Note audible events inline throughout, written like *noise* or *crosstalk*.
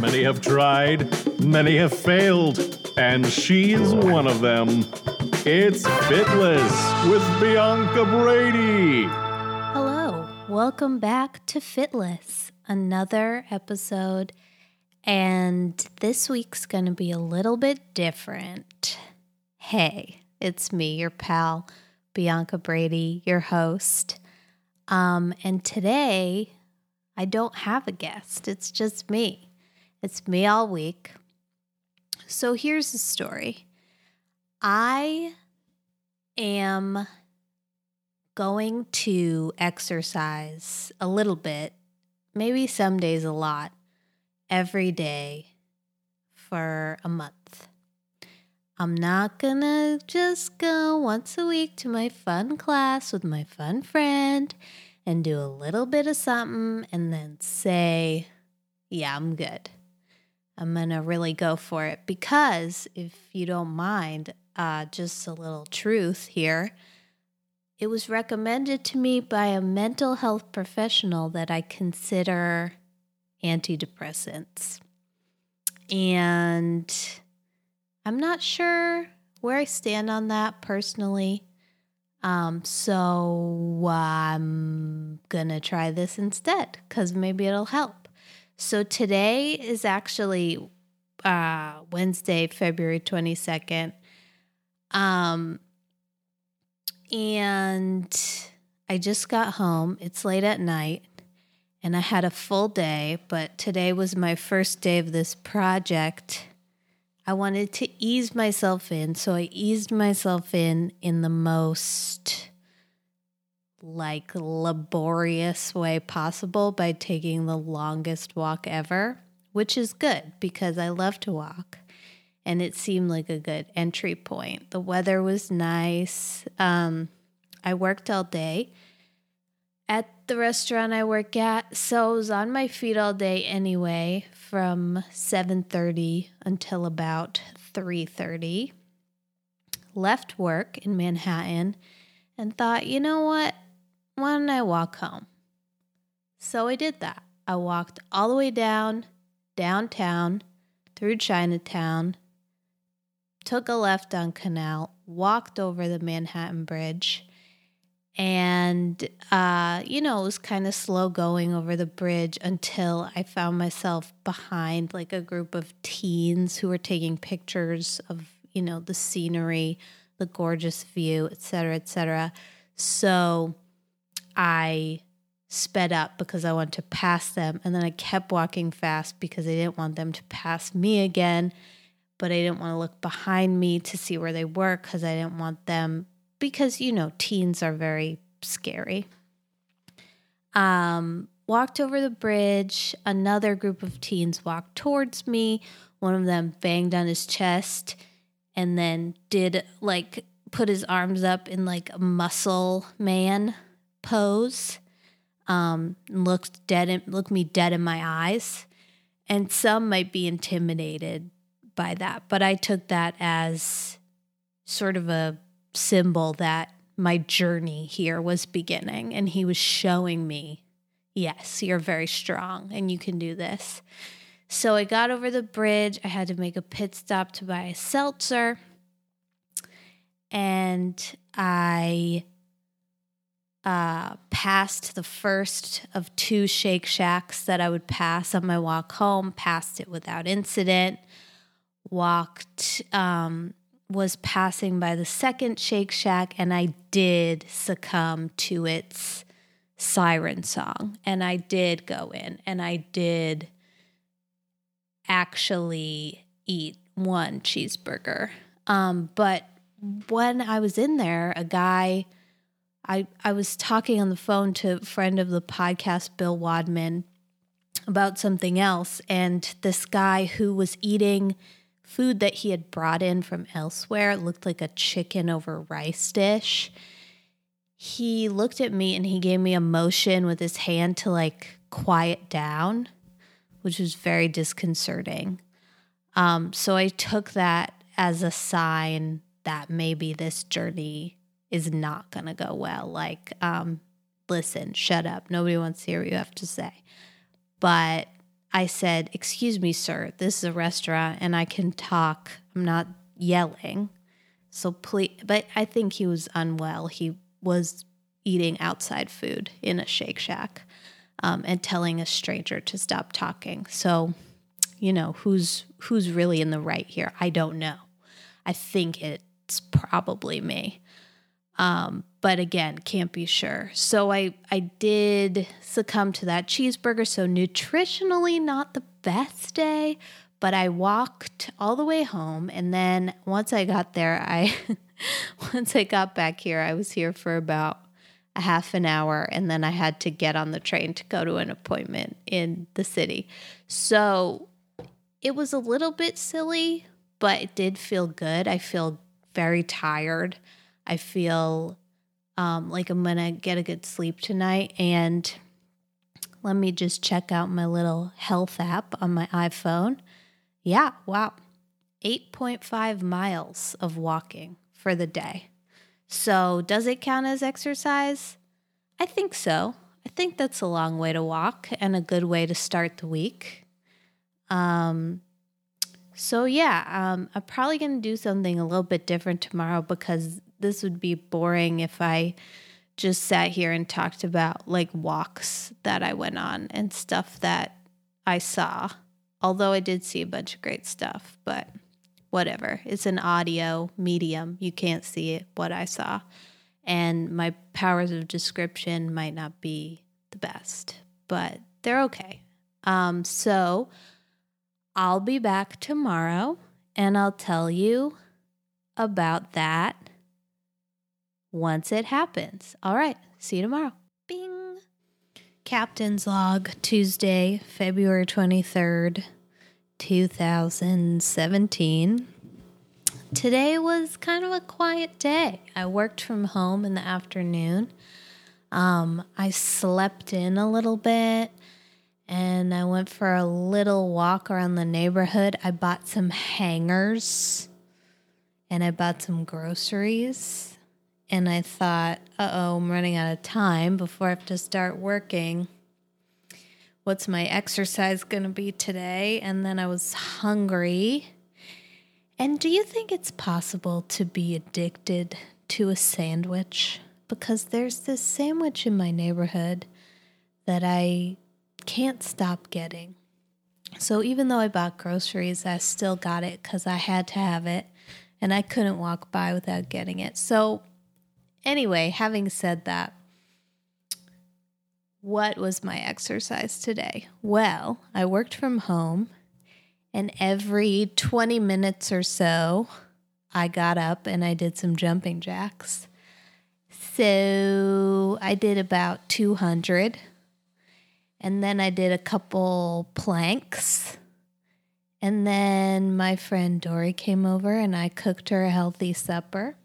Many have tried, many have failed, and she is one of them. It's Fitless with Bianca Brady. Hello, welcome back to Fitless, another episode. And this week's going to be a little bit different. Hey, it's me, your pal, Bianca Brady, your host. Um, and today, I don't have a guest, it's just me. It's me all week. So here's the story I am going to exercise a little bit, maybe some days a lot, every day for a month. I'm not gonna just go once a week to my fun class with my fun friend and do a little bit of something and then say, yeah, I'm good. I'm gonna really go for it because if you don't mind, uh, just a little truth here. It was recommended to me by a mental health professional that I consider antidepressants. And I'm not sure where I stand on that personally. Um, so I'm gonna try this instead because maybe it'll help. So today is actually uh, Wednesday, February 22nd. Um, and I just got home. It's late at night and I had a full day, but today was my first day of this project. I wanted to ease myself in, so I eased myself in in the most like laborious way possible by taking the longest walk ever, which is good because I love to walk and it seemed like a good entry point. The weather was nice. Um, I worked all day at the restaurant I work at, so I was on my feet all day anyway, from 7:30 until about 3:30. Left work in Manhattan and thought, you know what? Why don't I walk home? So I did that. I walked all the way down downtown through Chinatown, took a left on Canal, walked over the Manhattan Bridge, and uh, you know it was kind of slow going over the bridge until i found myself behind like a group of teens who were taking pictures of you know the scenery the gorgeous view etc etc so i sped up because i wanted to pass them and then i kept walking fast because i didn't want them to pass me again but i didn't want to look behind me to see where they were because i didn't want them because you know teens are very scary. Um, walked over the bridge. Another group of teens walked towards me. One of them banged on his chest and then did like put his arms up in like a muscle man pose. Um, looked dead in, looked me dead in my eyes. And some might be intimidated by that, but I took that as sort of a symbol that my journey here was beginning. And he was showing me, yes, you're very strong and you can do this. So I got over the bridge. I had to make a pit stop to buy a seltzer. And I uh, passed the first of two Shake Shacks that I would pass on my walk home, passed it without incident, walked um, was passing by the second Shake Shack and I did succumb to its siren song. And I did go in and I did actually eat one cheeseburger. Um, but when I was in there, a guy, I, I was talking on the phone to a friend of the podcast, Bill Wadman, about something else. And this guy who was eating food that he had brought in from elsewhere. Looked like a chicken over rice dish. He looked at me and he gave me a motion with his hand to like quiet down, which was very disconcerting. Um, so I took that as a sign that maybe this journey is not going to go well. Like, um, listen, shut up. Nobody wants to hear what you have to say. But I said, Excuse me, sir, this is a restaurant and I can talk. I'm not yelling. So please, but I think he was unwell. He was eating outside food in a Shake Shack um, and telling a stranger to stop talking. So, you know, who's who's really in the right here? I don't know. I think it's probably me. Um, but again, can't be sure. So I I did succumb to that cheeseburger. So nutritionally, not the best day, but I walked all the way home, and then once I got there, I *laughs* once I got back here, I was here for about a half an hour, and then I had to get on the train to go to an appointment in the city. So it was a little bit silly, but it did feel good. I feel very tired. I feel um, like I'm gonna get a good sleep tonight. And let me just check out my little health app on my iPhone. Yeah, wow. 8.5 miles of walking for the day. So, does it count as exercise? I think so. I think that's a long way to walk and a good way to start the week. Um, so yeah, um, I'm probably gonna do something a little bit different tomorrow because this would be boring if I just sat here and talked about like walks that I went on and stuff that I saw. Although I did see a bunch of great stuff, but whatever. It's an audio medium. You can't see it, what I saw. And my powers of description might not be the best, but they're okay. Um, so I'll be back tomorrow and I'll tell you about that once it happens. All right, see you tomorrow. Bing. Captain's log, Tuesday, February 23rd, 2017. Today was kind of a quiet day. I worked from home in the afternoon. Um, I slept in a little bit and I went for a little walk around the neighborhood. I bought some hangers and I bought some groceries and I thought, uh oh, I'm running out of time before I have to start working. What's my exercise going to be today? And then I was hungry. And do you think it's possible to be addicted to a sandwich? Because there's this sandwich in my neighborhood that I can't stop getting. So even though I bought groceries, I still got it because I had to have it and I couldn't walk by without getting it. So Anyway, having said that, what was my exercise today? Well, I worked from home, and every 20 minutes or so, I got up and I did some jumping jacks. So I did about 200. And then I did a couple planks. And then my friend Dory came over and I cooked her a healthy supper.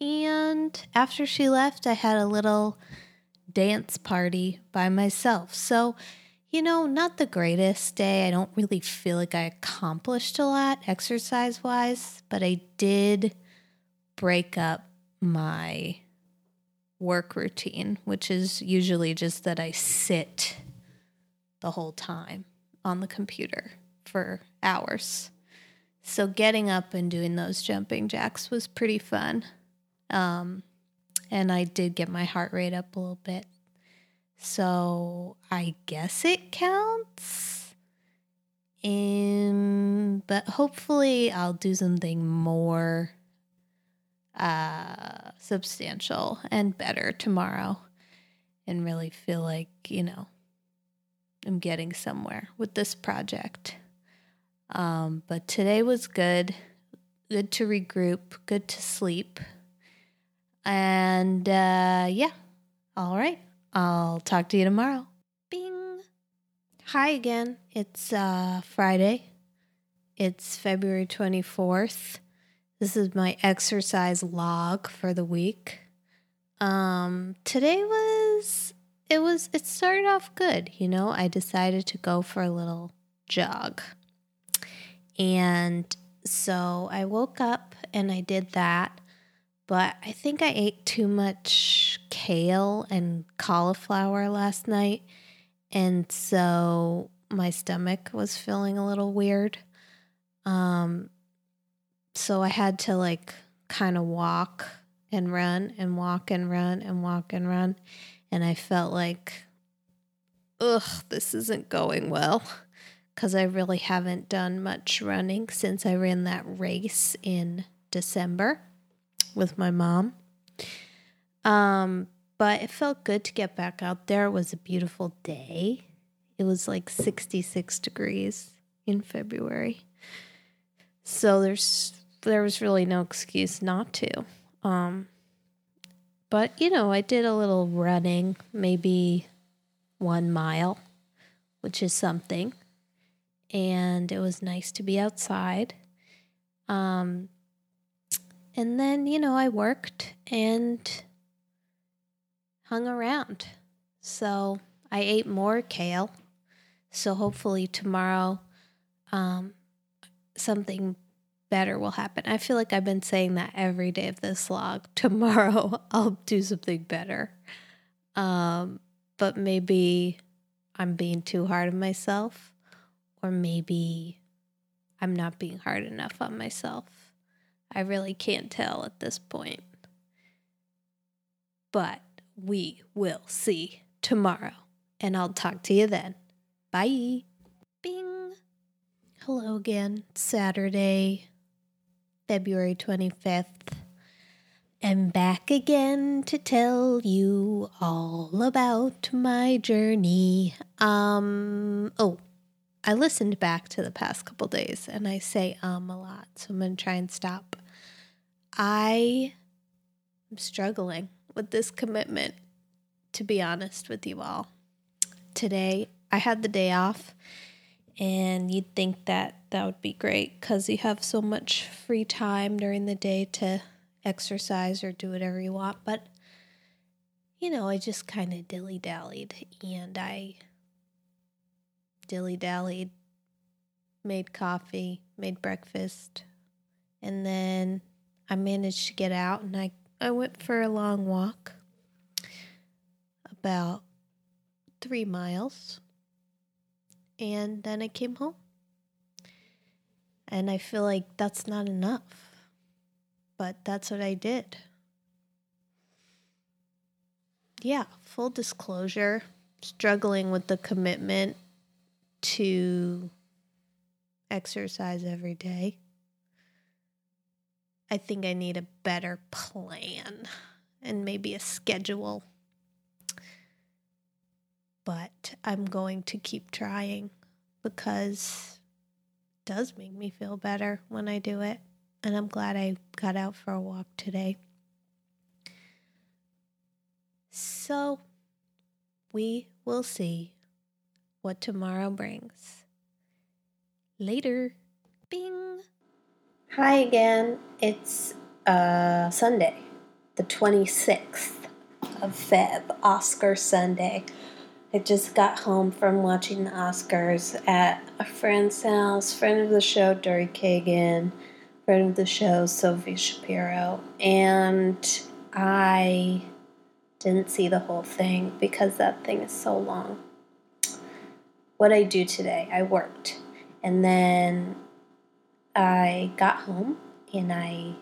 And after she left, I had a little dance party by myself. So, you know, not the greatest day. I don't really feel like I accomplished a lot exercise wise, but I did break up my work routine, which is usually just that I sit the whole time on the computer for hours. So getting up and doing those jumping jacks was pretty fun. Um, and I did get my heart rate up a little bit. So I guess it counts. Um, but hopefully I'll do something more uh, substantial and better tomorrow and really feel like, you know, I'm getting somewhere with this project. Um, but today was good. Good to regroup, good to sleep. And uh, yeah, all right. I'll talk to you tomorrow. Bing. Hi again. It's uh, Friday. It's February 24th. This is my exercise log for the week. Um, today was it was it started off good, you know. I decided to go for a little jog. And so I woke up and I did that but I think I ate too much kale and cauliflower last night. And so my stomach was feeling a little weird. Um, so I had to like kind of walk and run and walk and run and walk and run. And I felt like, ugh, this isn't going well because I really haven't done much running since I ran that race in December with my mom. Um, but it felt good to get back out there. It was a beautiful day. It was like 66 degrees in February. So there's there was really no excuse not to. Um, but you know, I did a little running, maybe one mile, which is something. And it was nice to be outside. Um, and then, you know, I worked and hung around. So I ate more kale. So hopefully tomorrow, um, something better will happen. I feel like I've been saying that every day of this vlog. *laughs* Tomorrow I'll do something better. Um, but maybe I'm being too hard on myself, or maybe I'm not being hard enough on myself. I really can't tell at this point. But we will see tomorrow, and I'll talk to you then. Bye. Bing. Hello again. Saturday, February 25th. I'm back again to tell you all about my journey. Um, oh, I listened back to the past couple days and I say um a lot, so I'm going to try and stop. I am struggling with this commitment, to be honest with you all. Today, I had the day off and you'd think that that would be great because you have so much free time during the day to exercise or do whatever you want. But, you know, I just kind of dilly dallied and I dilly dallied, made coffee, made breakfast, and then I managed to get out and I, I went for a long walk about three miles and then I came home. And I feel like that's not enough. But that's what I did. Yeah, full disclosure, struggling with the commitment to exercise every day. I think I need a better plan and maybe a schedule but I'm going to keep trying because it does make me feel better when I do it. And I'm glad I got out for a walk today. So we will see what tomorrow brings. Later. Bing. Hi again. It's uh, Sunday, the 26th of Feb, Oscar Sunday. I just got home from watching the Oscars at a friend's house, friend of the show, Dory Kagan, friend of the show, Sophie Shapiro, and I didn't see the whole thing because that thing is so long. What I do today, I worked, and then I got home and I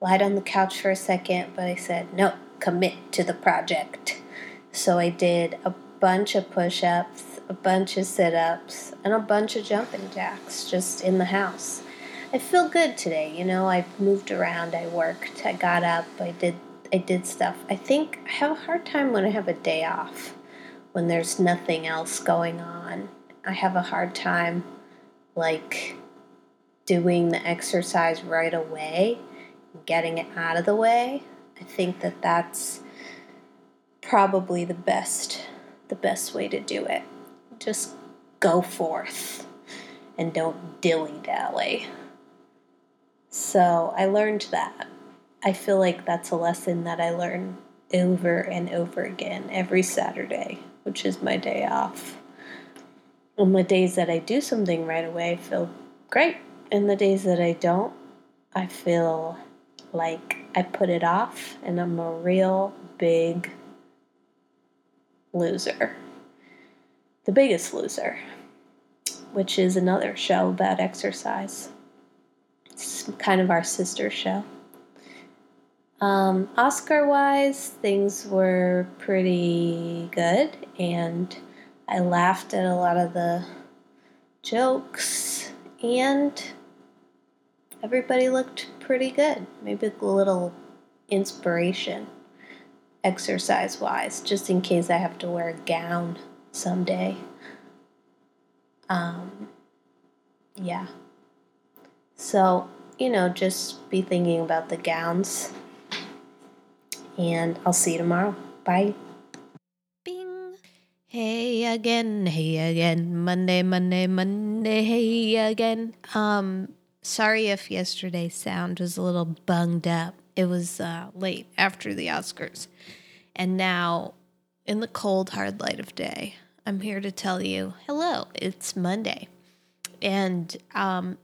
lied on the couch for a second, but I said, no, commit to the project. So I did a bunch of push ups, a bunch of sit ups, and a bunch of jumping jacks just in the house. I feel good today, you know, I moved around, I worked, I got up, I did I did stuff. I think I have a hard time when I have a day off, when there's nothing else going on. I have a hard time like doing the exercise right away, getting it out of the way. I think that that's probably the best the best way to do it. Just go forth and don't dilly dally. So I learned that. I feel like that's a lesson that I learn over and over again every Saturday, which is my day off. On the days that I do something right away, I feel great. And the days that I don't, I feel like I put it off and I'm a real big loser. The Biggest Loser, which is another show about exercise. It's kind of our sister show. Um, Oscar wise, things were pretty good, and I laughed at a lot of the jokes, and everybody looked pretty good. Maybe a little inspiration exercise wise, just in case I have to wear a gown someday. Um, yeah. So, you know, just be thinking about the gowns and I'll see you tomorrow. Bye. Bing. Hey again, hey again. Monday, Monday, Monday, hey again. Um, sorry if yesterday's sound was a little bunged up. It was uh, late after the Oscars. And now, in the cold, hard light of day, I'm here to tell you hello, it's Monday. And um,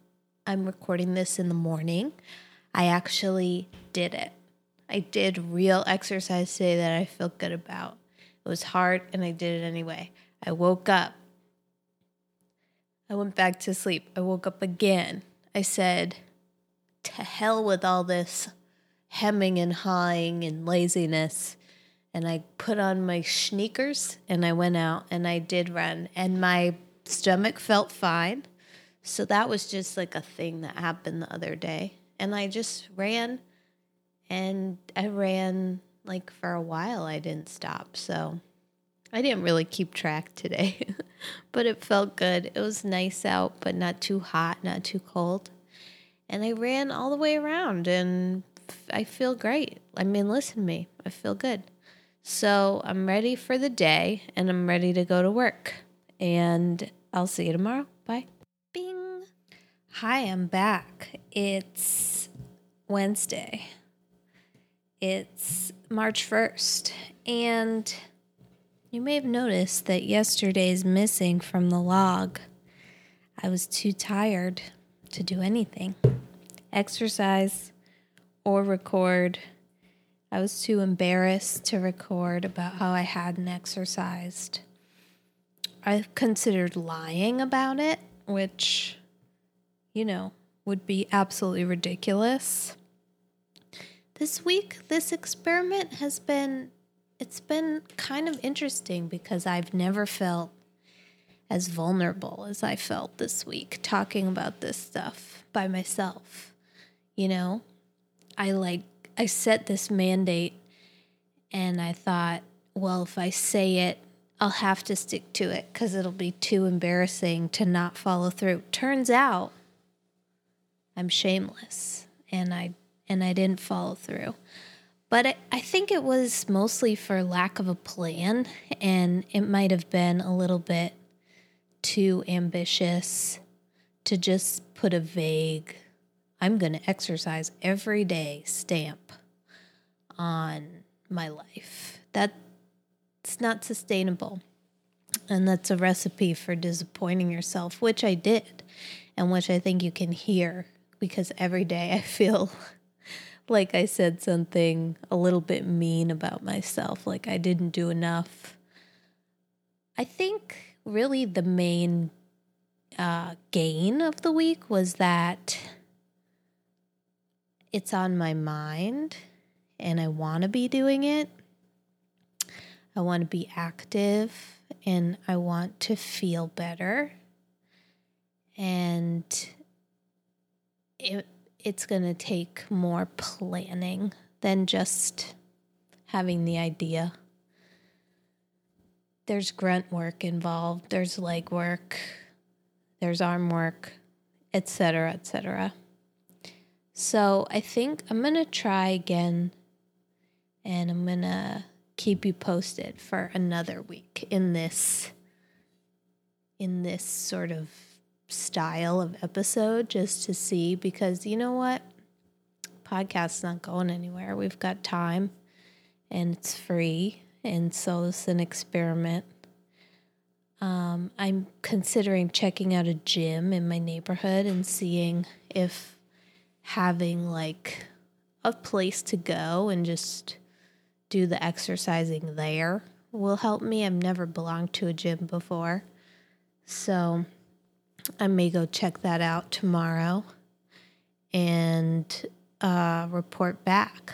I'm recording this in the morning. I actually did it. I did real exercise today that I feel good about. It was hard and I did it anyway. I woke up. I went back to sleep. I woke up again. I said, to hell with all this hemming and hawing and laziness. And I put on my sneakers and I went out and I did run. And my stomach felt fine. So that was just like a thing that happened the other day. And I just ran and I ran like for a while. I didn't stop. So I didn't really keep track today, *laughs* but it felt good. It was nice out, but not too hot, not too cold. And I ran all the way around and I feel great. I mean, listen to me, I feel good. So I'm ready for the day and I'm ready to go to work. And I'll see you tomorrow. Bye. Bing. Hi, I'm back. It's Wednesday. It's March 1st, and you may have noticed that yesterday's missing from the log. I was too tired to do anything exercise or record. I was too embarrassed to record about how I hadn't exercised. I considered lying about it, which, you know, would be absolutely ridiculous this week this experiment has been it's been kind of interesting because I've never felt as vulnerable as I felt this week talking about this stuff by myself. You know, I like I set this mandate and I thought, well, if I say it, I'll have to stick to it cuz it'll be too embarrassing to not follow through. Turns out I'm shameless and I and I didn't follow through. But I, think it was mostly for lack of a plan, and it might have been a little bit too ambitious to just put a vague, I'm going to exercise every day stamp on my life. That's not sustainable. And that's a recipe for disappointing yourself, which I did, and which I think you can hear because every day I feel like I said something a little bit mean about myself, like I didn't do enough. I think really the main uh, gain of the week was that it's on my mind and I want to be doing it. I want to be active and I want to feel better. And it it's going to take more planning than just having the idea. There's grunt work involved, there's leg work, there's arm work, etc., etc. So I think I'm going to try again and I'm going to keep you posted for another week in this in this sort of style of episode just to see because you know what? Podcast's not going anywhere. We've got time and it's free. And so it's an experiment. Um, I'm considering checking out a gym in my neighborhood and seeing if having like a place to go and just do the exercising there will help me. I've never belonged to a gym before. So I may go check that out tomorrow and uh, report back.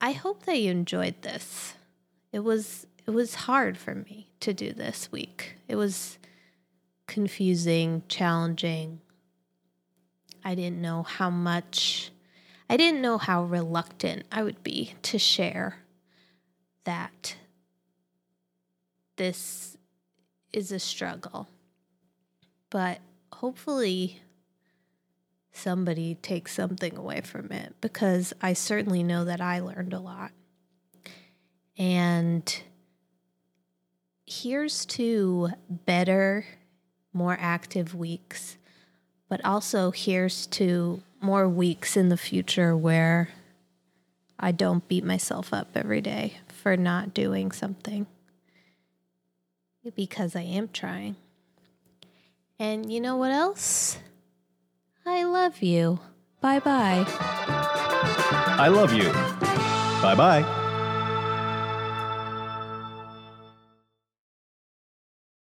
I hope that you enjoyed this. It was it was hard for me to do this week. It was confusing, challenging. I didn't know how much I didn't know how reluctant I would be to share that this is a struggle. But hopefully, somebody takes something away from it because I certainly know that I learned a lot. And here's to better, more active weeks, but also here's to more weeks in the future where I don't beat myself up every day for not doing something because I am trying. And you know what else? I love you. Bye bye. I love you. Bye bye.